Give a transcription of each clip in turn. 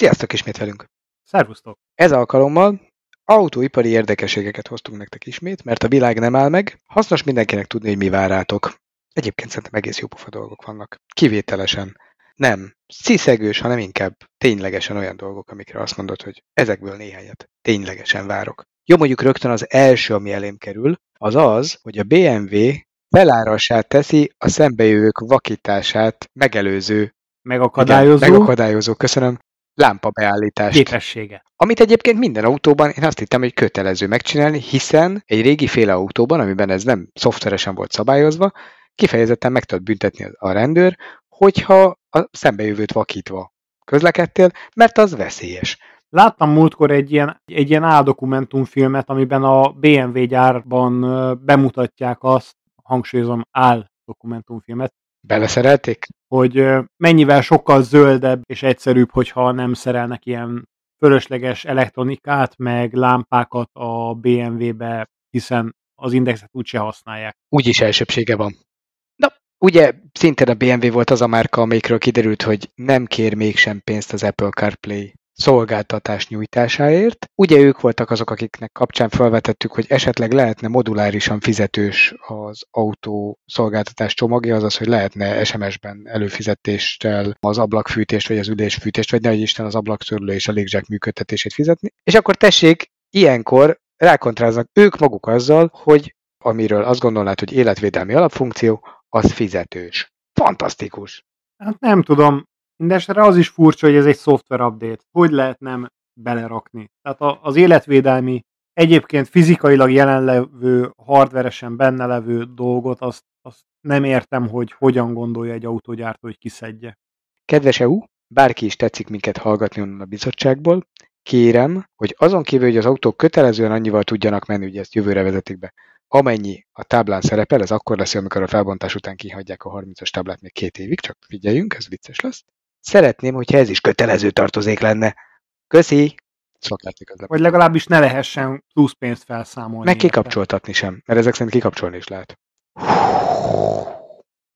Sziasztok ismét velünk! Szervusztok! Ez alkalommal autóipari érdekességeket hoztunk nektek ismét, mert a világ nem áll meg. Hasznos mindenkinek tudni, hogy mi vár rátok. Egyébként szerintem egész jó pofa dolgok vannak. Kivételesen. Nem sziszegős, hanem inkább ténylegesen olyan dolgok, amikre azt mondod, hogy ezekből néhányat ténylegesen várok. Jó, mondjuk rögtön az első, ami elém kerül, az az, hogy a BMW felárassá teszi a szembejövők vakítását megelőző Megakadályozó igen, megakadályozó, köszönöm, lámpabeállítást. képessége. Amit egyébként minden autóban én azt hittem, hogy kötelező megcsinálni, hiszen egy régi féle autóban, amiben ez nem szoftveresen volt szabályozva, kifejezetten meg tudod büntetni a rendőr, hogyha a szembejövőt vakítva közlekedtél, mert az veszélyes. Láttam múltkor egy ilyen, egy ilyen áldokumentumfilmet, amiben a BMW gyárban bemutatják azt, hangsúlyozom, áldokumentumfilmet, Beleszerelték? hogy mennyivel sokkal zöldebb és egyszerűbb, hogyha nem szerelnek ilyen fölösleges elektronikát, meg lámpákat a BMW-be, hiszen az indexet úgyse használják. Úgyis elsőbsége van. Na, ugye szintén a BMW volt az a márka, amelyikről kiderült, hogy nem kér mégsem pénzt az Apple CarPlay szolgáltatás nyújtásáért. Ugye ők voltak azok, akiknek kapcsán felvetettük, hogy esetleg lehetne modulárisan fizetős az autó szolgáltatás csomagja, azaz, hogy lehetne SMS-ben előfizetéssel az ablakfűtést, vagy az ülésfűtést, vagy ne Isten az ablaktörlő és a légzsák működtetését fizetni. És akkor tessék, ilyenkor rákontráznak ők maguk azzal, hogy amiről azt gondolnád, hogy életvédelmi alapfunkció, az fizetős. Fantasztikus! Hát nem tudom, Mindenesetre az is furcsa, hogy ez egy szoftver update. Hogy lehet nem belerakni? Tehát az életvédelmi, egyébként fizikailag jelenlevő, hardveresen benne levő dolgot, azt, azt nem értem, hogy hogyan gondolja egy autógyártó, hogy kiszedje. Kedves EU, bárki is tetszik minket hallgatni onnan a bizottságból, kérem, hogy azon kívül, hogy az autók kötelezően annyival tudjanak menni, hogy ezt jövőre vezetik be, amennyi a táblán szerepel, ez akkor lesz, amikor a felbontás után kihagyják a 30-as táblát még két évig, csak figyeljünk, ez vicces lesz. Szeretném, hogyha ez is kötelező tartozék lenne. Köszi! Vagy legalábbis ne lehessen plusz pénzt felszámolni. Meg kikapcsoltatni sem, mert ezek szerint kikapcsolni is lehet.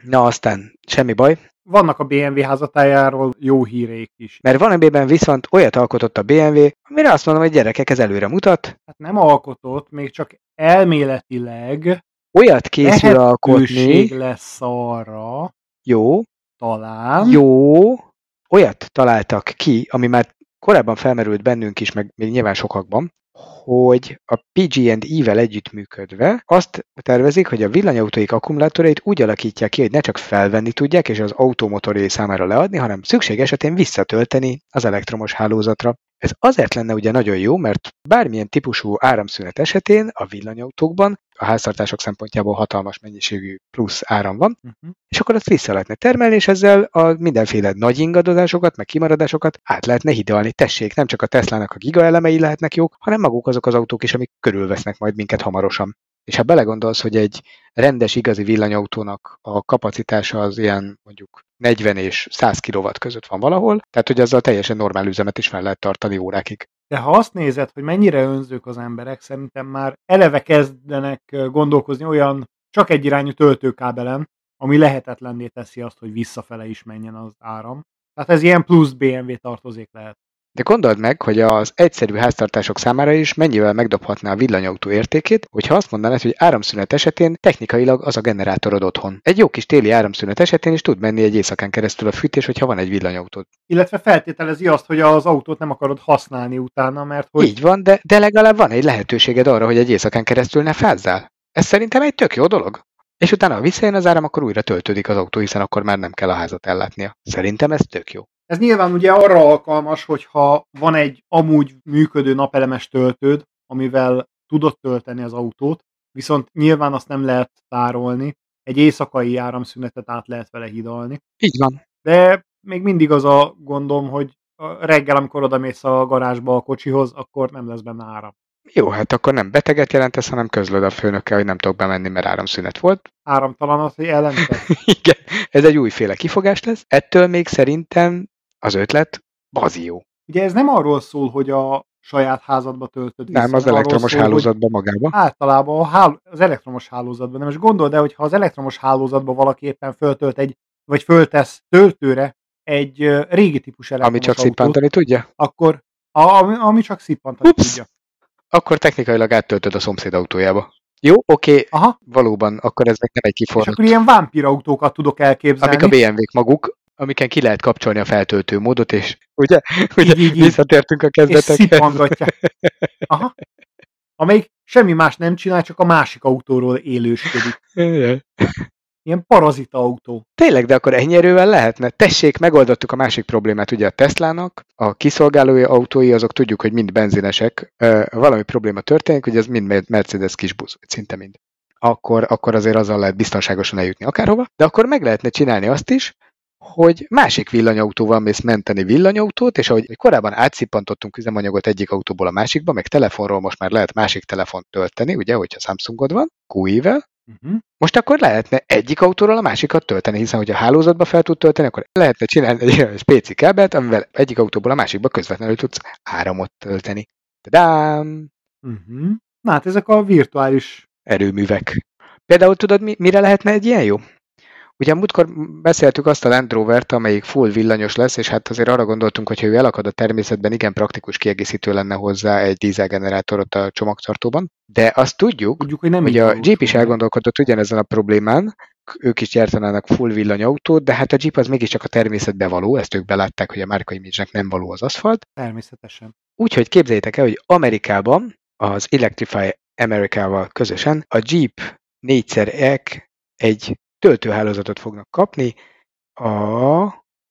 Na aztán, semmi baj, Vannak a BMW házatájáról jó híreik is. mert van ebben viszont olyat alkotott a BMW, amire azt mondom, hogy gyerekek, ez előre mutat, Hát nem alkotott, még csak elméletileg olyat készül alkotni, lesz arra, jó, talán, jó, olyat találtak ki, ami már korábban felmerült bennünk is, meg még nyilván sokakban, hogy a PG&E-vel együttműködve azt tervezik, hogy a villanyautóik akkumulátorait úgy alakítják ki, hogy ne csak felvenni tudják és az automotoré számára leadni, hanem szükség esetén visszatölteni az elektromos hálózatra. Ez azért lenne ugye nagyon jó, mert bármilyen típusú áramszünet esetén a villanyautókban a háztartások szempontjából hatalmas mennyiségű plusz áram van, uh-huh. és akkor azt vissza lehetne termelni, és ezzel a mindenféle nagy ingadozásokat, meg kimaradásokat át lehetne hidalni. Tessék, nem csak a Teslának a giga elemei lehetnek jók, hanem maguk azok az autók is, amik körülvesznek majd minket hamarosan. És ha belegondolsz, hogy egy rendes, igazi villanyautónak a kapacitása az ilyen mondjuk 40 és 100 kW között van valahol, tehát hogy azzal teljesen normál üzemet is fel lehet tartani órákig. De ha azt nézed, hogy mennyire önzők az emberek, szerintem már eleve kezdenek gondolkozni olyan csak egyirányú töltőkábelen, ami lehetetlenné teszi azt, hogy visszafele is menjen az áram. Tehát ez ilyen plusz BMW tartozék lehet. De gondold meg, hogy az egyszerű háztartások számára is mennyivel megdobhatná a villanyautó értékét, hogyha azt mondanád, hogy áramszünet esetén technikailag az a generátorod otthon. Egy jó kis téli áramszünet esetén is tud menni egy éjszakán keresztül a fűtés, hogyha van egy villanyautód. Illetve feltételezi azt, hogy az autót nem akarod használni utána, mert hogy Így van, de, de legalább van egy lehetőséged arra, hogy egy éjszakán keresztül ne fázzál. Ez szerintem egy tök jó dolog. És utána, ha visszajön az áram, akkor újra töltődik az autó, hiszen akkor már nem kell a házat ellátnia. Szerintem ez tök jó. Ez nyilván ugye arra alkalmas, hogyha van egy amúgy működő napelemes töltőd, amivel tudod tölteni az autót, viszont nyilván azt nem lehet tárolni, egy éjszakai áramszünetet át lehet vele hidalni. Így van. De még mindig az a gondom, hogy reggel, amikor odamész a garázsba a kocsihoz, akkor nem lesz benne áram. Jó, hát akkor nem beteget jelentesz, hanem közlöd a főnökkel, hogy nem tudok bemenni, mert áramszünet volt. Áramtalan az, hogy ellente. Igen, ez egy újféle kifogás lesz. Ettől még szerintem az ötlet bazi jó. Ugye ez nem arról szól, hogy a saját házadba töltöd vissza. Nem, az elektromos szól, hálózatban magába. Általában a hál- az elektromos hálózatban. Nem, és gondold el, hogy ha az elektromos hálózatban valaki éppen föltölt egy, vagy föltesz töltőre egy régi típus Ami elektromos csak autót, szippantani tudja? akkor a, ami, ami csak szippantani Ups. tudja. Akkor technikailag áttöltöd a szomszéd autójába. Jó, oké, Aha, valóban, akkor ez még nem egy és kiforrott. akkor ilyen vámpír autókat tudok elképzelni. Amik a BMW-k maguk, amiken ki lehet kapcsolni a feltöltő módot, és ugye, ugye Így, így, visszatértünk a kezdetekhez. Aha. Amelyik semmi más nem csinál, csak a másik autóról élősködik. Igen. Ilyen parazita autó. Tényleg, de akkor ennyi erővel lehetne. Tessék, megoldottuk a másik problémát. Ugye a Teslának a kiszolgálói autói, azok tudjuk, hogy mind benzinesek. Valami probléma történik, hogy ez mind Mercedes kisbusz, szinte mind. Akkor, akkor azért azzal lehet biztonságosan eljutni akárhova. De akkor meg lehetne csinálni azt is, hogy másik villanyautóval mész menteni villanyautót, és ahogy korábban átszippantottunk üzemanyagot egyik autóból a másikba, meg telefonról most már lehet másik telefont tölteni, ugye, hogyha Samsungod van, QI-vel, Uh-huh. most akkor lehetne egyik autóról a másikat tölteni, hiszen hogyha hálózatba fel tud tölteni, akkor lehetne csinálni egy olyan spéci kábelt, amivel egyik autóból a másikba közvetlenül tudsz áramot tölteni. Tadám! Uh-huh. Na hát ezek a virtuális Erőművek. Például tudod, mi, mire lehetne egy ilyen jó? Ugye múltkor beszéltük azt a Land Rover-t, amelyik full villanyos lesz, és hát azért arra gondoltunk, hogy ha ő elakad a természetben, igen praktikus kiegészítő lenne hozzá egy dízelgenerátorot a csomagtartóban. De azt tudjuk, tudjuk, hogy nem hogy a Jeep is elgondolkodott ugyanezen a problémán, ők is gyártanának full villanyautót, de hát a Jeep az mégiscsak a természetbe való, ezt ők belátták, hogy a márka image nem való az aszfalt. Természetesen. Úgyhogy képzeljétek el, hogy Amerikában az Electrify Amerikával közösen a Jeep 4 egy töltőhálózatot fognak kapni a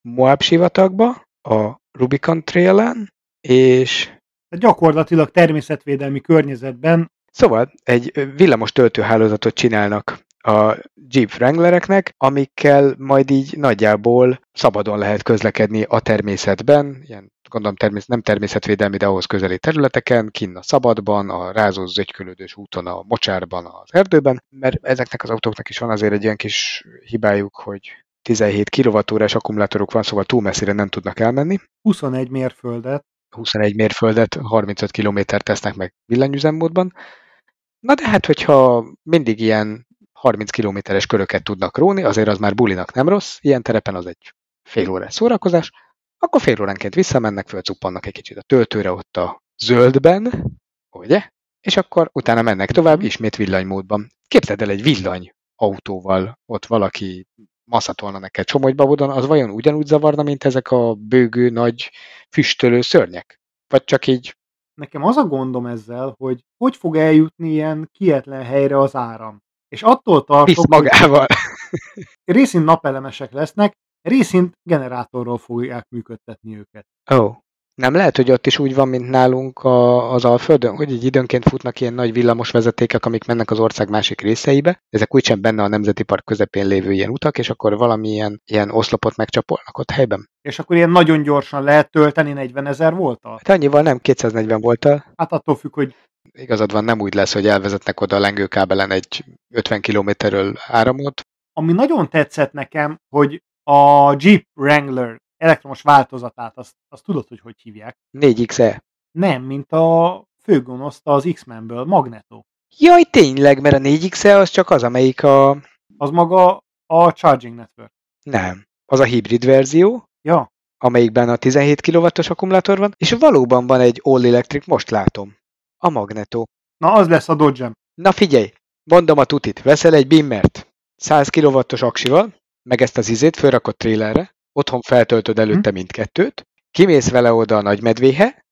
Moab sivatagba, a Rubicon Trail-en, és Tehát gyakorlatilag természetvédelmi környezetben. Szóval egy villamos töltőhálózatot csinálnak a Jeep Wranglereknek, amikkel majd így nagyjából szabadon lehet közlekedni a természetben, ilyen gondolom természet, nem természetvédelmi, de ahhoz közeli területeken, kinn a szabadban, a rázós zögykölődős úton, a mocsárban, az erdőben, mert ezeknek az autóknak is van azért egy ilyen kis hibájuk, hogy 17 kWh-s akkumulátoruk van, szóval túl messzire nem tudnak elmenni. 21 mérföldet 21 mérföldet 35 kilométert tesznek meg villanyüzemmódban. Na de hát, hogyha mindig ilyen 30 kilométeres köröket tudnak róni, azért az már bulinak nem rossz, ilyen terepen az egy fél órás szórakozás, akkor fél óránként visszamennek, fölcuppannak egy kicsit a töltőre ott a zöldben, ugye? És akkor utána mennek tovább, ismét villanymódban. Képzeld el egy villany autóval, ott valaki maszatolna neked Somogybavodon, az vajon ugyanúgy zavarna, mint ezek a bőgő, nagy, füstölő szörnyek? Vagy csak így, Nekem az a gondom ezzel, hogy hogy fog eljutni ilyen kietlen helyre az áram. És attól tartok, visz magával. hogy részint napelemesek lesznek, részint generátorról fogják működtetni őket. Ó. Oh. Nem lehet, hogy ott is úgy van, mint nálunk a, az Alföldön, hogy így időnként futnak ilyen nagy villamos vezetékek, amik mennek az ország másik részeibe. Ezek úgysem benne a Nemzeti Park közepén lévő ilyen utak, és akkor valamilyen ilyen oszlopot megcsapolnak ott helyben. És akkor ilyen nagyon gyorsan lehet tölteni 40 ezer volttal? Hát annyival nem, 240 voltál. Hát attól függ, hogy Igazad van, nem úgy lesz, hogy elvezetnek oda a lengőkábelen egy 50 kilométerről áramot. ami nagyon tetszett nekem, hogy a Jeep Wrangler elektromos változatát, azt, azt tudod, hogy hogy hívják? 4XE. Nem, mint a főgonoszt az X-Menből, Magneto. Jaj, tényleg, mert a 4XE az csak az, amelyik a... Az maga a Charging Network. Nem. Az a hibrid verzió, Ja, amelyikben a 17 kW-os akkumulátor van, és valóban van egy all electric, most látom. A Magneto. na az lesz a dodge Na figyelj, mondom a tutit, veszel egy bimmert, 100 kW-os aksival, meg ezt az izét fölrakod trélerre, otthon feltöltöd előtte mindkettőt, kimész vele oda a nagymedvéhe,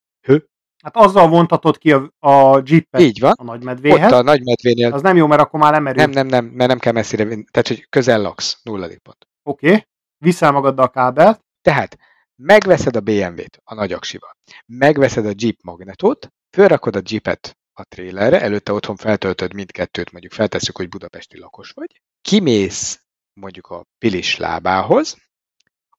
Hát azzal vontatod ki a, a Jeepet így van, a ott nagymedvéhez. a nagymedvénél, Az nem jó, mert akkor már lemerül. nem, nem, nem, mert nem kell messzire tehát hogy közel laksz, nulladik pont. Oké, okay. viszel magaddal a kábelt, Tehát megveszed a BMW-t a nagy aksival, megveszed a Jeep magnetot, fölrakod a Jeepet a trélerre, előtte otthon feltöltöd mindkettőt, mondjuk feltesszük, hogy budapesti lakos vagy, kimész mondjuk a Pilis lábához,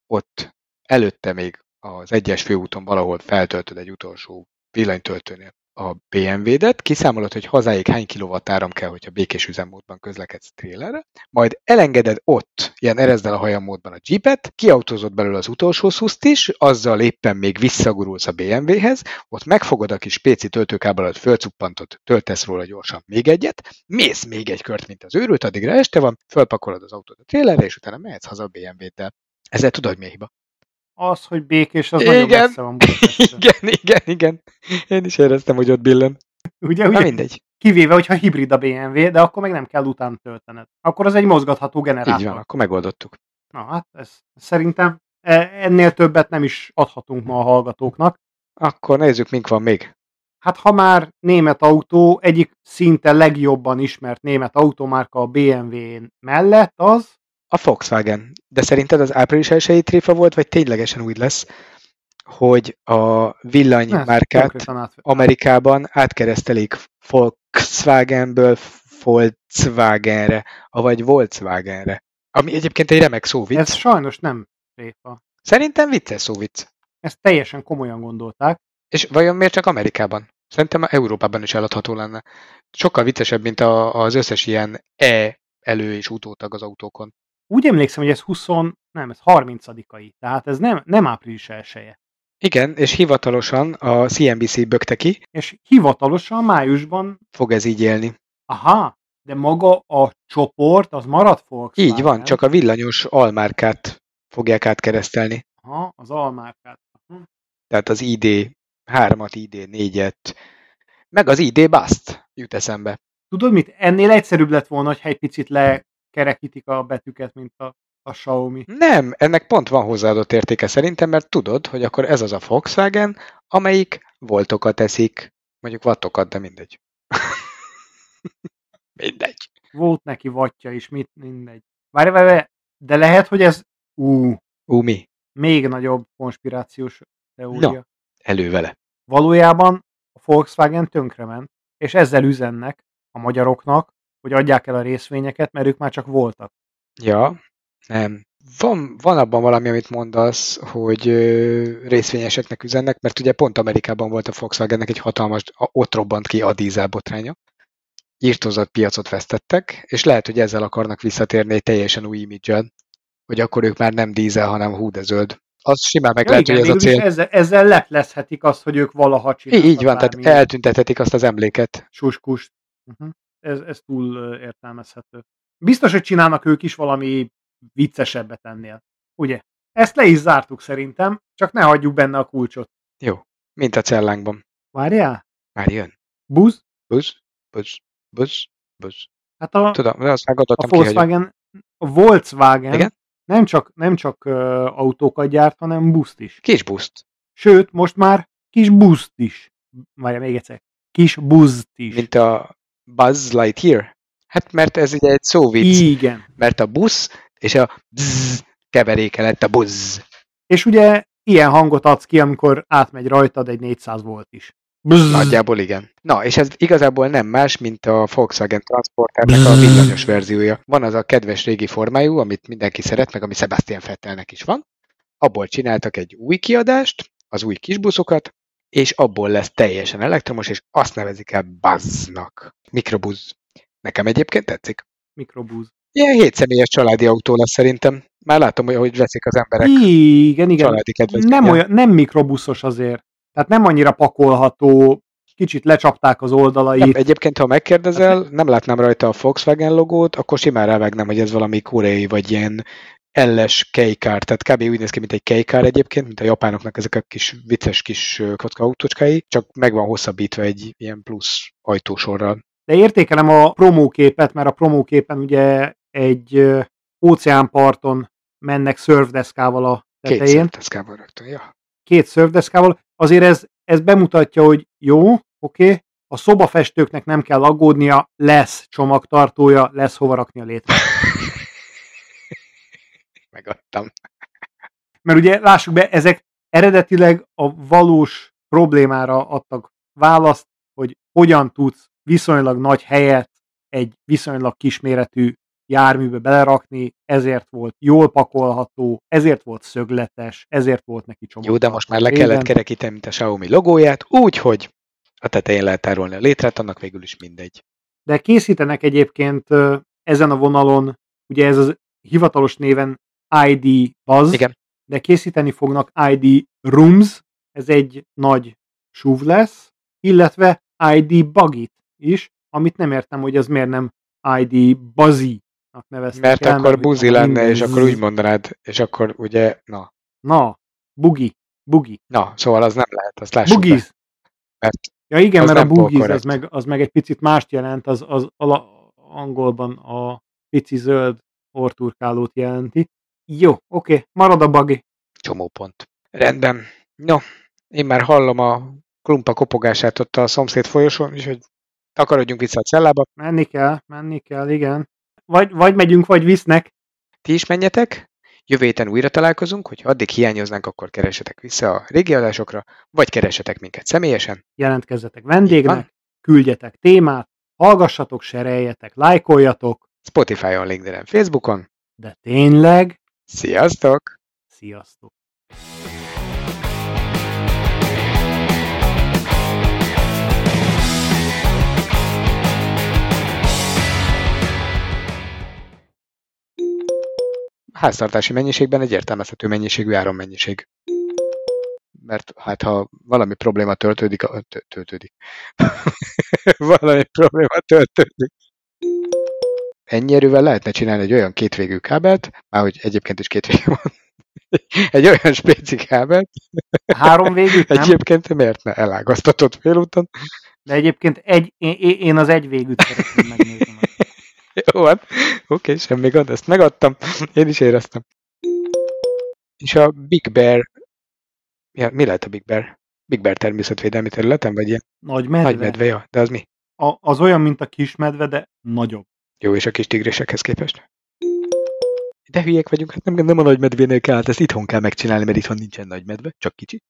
ott előtte még az egyes főúton valahol feltöltöd egy utolsó villanytöltőnél a BMW-det, kiszámolod, hogy hazáig hány kilowatt áram kell, hogyha békés üzemmódban közlekedsz trélerre, majd elengeded ott, ilyen erezdel a hajam módban a Jeepet, kiautózod belőle az utolsó szuszt is, azzal éppen még visszagurulsz a BMW-hez, ott megfogod a kis PC töltőkábelet, fölcuppantod, töltesz róla gyorsan még egyet, mész még egy kört, mint az őrült, addigra este van, fölpakolod az autót a trélerre, és utána mehetsz haza a BMW-ddel. Ezzel tudod, mi a hiba? Az, hogy békés, az nagyon Igen. messze van Budapestről. Igen, igen, igen. Én is éreztem, hogy ott billen. Ugye, Na ugye? mindegy. Kivéve, hogyha hibrid a BMW, de akkor meg nem kell után töltened. Akkor az egy mozgatható generátor. Így van, akkor megoldottuk. Na hát, ez szerintem e- ennél többet nem is adhatunk ma a hallgatóknak. Akkor nézzük, mink van még. Hát ha már német autó, egyik szinte legjobban ismert német automárka a BMW mellett az, A Volkswagen. De szerinted az április 1 tréfa volt, vagy ténylegesen úgy lesz, hogy a villany Ez márkát át- Amerikában átkeresztelik Volkswagenből Volkswagenre, avagy Volkswagenre. Ami egyébként egy remek szóvic. Ez sajnos nem tréfa. Szerintem vicces szóvic. Ezt teljesen komolyan gondolták. És vajon miért csak Amerikában? Szerintem Európában is eladható lenne. Sokkal viccesebb, mint a, az összes ilyen E elő- és utótag az autókon. Úgy emlékszem, hogy ez 20, nem, ez 30-ai, tehát ez nem, nem április 1 Igen, és hivatalosan a CNBC bökte ki, És hivatalosan májusban, fog ez így élni. aha, de maga a csoport, az maradt Volkswagen. Így van, csak a villanyos almárkát fogják átkeresztelni. Aha, az almárkát. Aha. Tehát az ID 3-at, ID 4-et, meg az ID Bust jut eszembe. Tudod mit? Ennél egyszerűbb lett volna, ha egy picit lekerekítik a betűket, mint a, a Xiaomi. Nem, ennek pont van hozzáadott értéke szerintem, mert tudod, hogy akkor ez az a Volkswagen, amelyik voltokat eszik, mondjuk wattokat, de mindegy. mindegy. Volt neki vatja is, mit, mindegy. Várj, várj, de lehet, hogy ez ú, Ú, mi? még nagyobb konspirációs teória. Na. Elő vele. Valójában a Volkswagen tönkrement, és ezzel üzennek a magyaroknak, hogy adják el a részvényeket, mert ők már csak voltak. Ja, nem. Van, van abban valami, amit mondasz, hogy ö, részvényeseknek üzennek, mert ugye pont Amerikában volt a Volkswagennek egy hatalmas, ott robbant ki a dízel botránya. Írtózott piacot vesztettek, és lehet, hogy ezzel akarnak visszatérni egy teljesen új imidzsel, hogy akkor ők már nem dízel, hanem hú, de zöld. Az simán meg Ja, lehet, igen, hogy ez a cél. ezzel, ezzel leplezhetik azt, hogy ők valaha csináltak így van, tehát eltüntethetik azt az emléket. suskust. Uh-huh. Ez, ez túl értelmezhető. Biztos, hogy csinálnak ők is valami viccesebbet ennél. Ugye? Ezt le is zártuk szerintem, csak ne hagyjuk benne a kulcsot. Jó, mint a cellánkban. Várjál? Már jön. Buzz? Buzz, buzz, buzz, buzz. Hát a, Tudom, de azt a megadottam Volkswagen, a Volkswagen Igen? nem csak, nem csak ö, autókat gyárt, hanem buszt is. kis buszt. Sőt, most már kis buszt is. Várjál még egyszer. Kis buzzt is. Mint a Buzz Lightyear? Hát mert ez ugye egy szóvic, Igen. mert a busz és a bzz keveréke lett a buzz. És ugye ilyen hangot adsz ki, amikor átmegy rajtad egy 400 volt is. Bzz. Nagyjából igen. Na, és ez igazából nem más, mint a Volkswagen Transporternek a villanyos verziója. Van az a kedves régi formájú, amit mindenki szeret, meg ami Sebastian Vettelnek is van. Abból csináltak egy új kiadást, az új kisbuszokat, és abból lesz teljesen elektromos, és azt nevezik el Buzznak. Mikrobuzz. Nekem egyébként tetszik. Mikrobúz. Ilyen hétszemélyes családi autó lesz szerintem. Már látom, hogy veszik az emberek Igen, igen. családi. Nem, olyan, nem mikrobuszos azért. Tehát nem annyira pakolható, kicsit lecsapták az oldalait. Nem, egyébként, ha megkérdezel, nem látnám rajta a Volkswagen logót, akkor simán rávágnám, hogy ez valami koreai, vagy ilyen elles keicar, tehát kb. úgy néz ki, mint egy keicar egyébként, mint a japánoknak ezek a kis vicces kis kocka autócskái, csak meg van hosszabbítva egy ilyen plusz ajtósorral. De értékelem a promóképet, mert a promóképen ugye egy óceánparton mennek szörfdeszkával a Két tetején. szemteszkával rögtön, ja. két szörfdeszkával, azért ez, ez bemutatja, hogy jó, oké, okay, a szobafestőknek nem kell aggódnia, lesz csomagtartója, lesz hova rakni a létre. Megadtam. Mert ugye lássuk be, ezek eredetileg a valós problémára adtak választ, hogy hogyan tudsz viszonylag nagy helyet egy viszonylag kisméretű járműbe belerakni, ezért volt jól pakolható, ezért volt szögletes, ezért volt neki csomag. Jó, de most már le kellett kerekíteni, mint a Xiaomi logóját, úgy, hogy a tetején lehet tárolni a létrát, annak végül is mindegy. De készítenek egyébként ezen a vonalon, ugye ez az hivatalos néven ID Buzz, Igen. de készíteni fognak ID Rooms, ez egy nagy SUV lesz, illetve ID Buggy is, amit nem értem, hogy az miért nem ID Buzzy-nak nevezték Mert el, akkor buzi lenne, és akkor úgy mondanád, és akkor ugye, na, Na, Bugi. Bugi. Na, szóval az nem lehet, azt lássuk be. Bugis. Mert Ja igen, mert a boogies az meg, az meg egy picit mást jelent, az, az ala, angolban a pici zöld orturkálót jelenti. Jó, oké, marad a buggy. csomó pont. Rendben. No, én már hallom a klumpa kopogását ott a szomszéd folyosón, úgyhogy takarodjunk vissza a cellába. Menni kell, menni kell, igen. Vagy, vagy megyünk, vagy visznek. Ti is menjetek, jövő héten újra találkozunk, hogy addig hiányoznánk, akkor keressetek vissza a régi adásokra, vagy keressetek minket személyesen. Jelentkezzetek vendégnek, küldjetek témát, hallgassatok, sereljetek, lájkoljatok, Spotify-on, LinkedIn-en, Facebookon. de tényleg, Sziasztok! sziasztok! Háztartási mennyiségben egy értelmezhető mennyiségű árammennyiség. Mert hát ha valami probléma töltődik, töltődik. valami probléma töltődik. Ennyi erővel lehetne csinálni egy olyan kétvégű kábelt, már hogy egyébként is kétvégű van, egy olyan spéci kábelt, Három végűt nem, egyébként miért ne elágaztatott félúton. de egyébként egy, én, én az egy végűt szeretném megnézni. Jó van, oké, semmi gond, ezt megadtam, én is éreztem. És a Big Bear, ja, mi lehet a Big Bear? Big Bear természetvédelmi területen, vagy ilyen Nagy medve. nagy medve, ja, de az mi? A, az olyan, mint a kis medve, de nagyobb. Jó, és a kis tigrisekhez képest? De hülyék vagyunk, hát nem, nem a nagy medvénél kell, hát ezt itthon kell megcsinálni, mert itthon nincsen nagy medve, csak kicsi.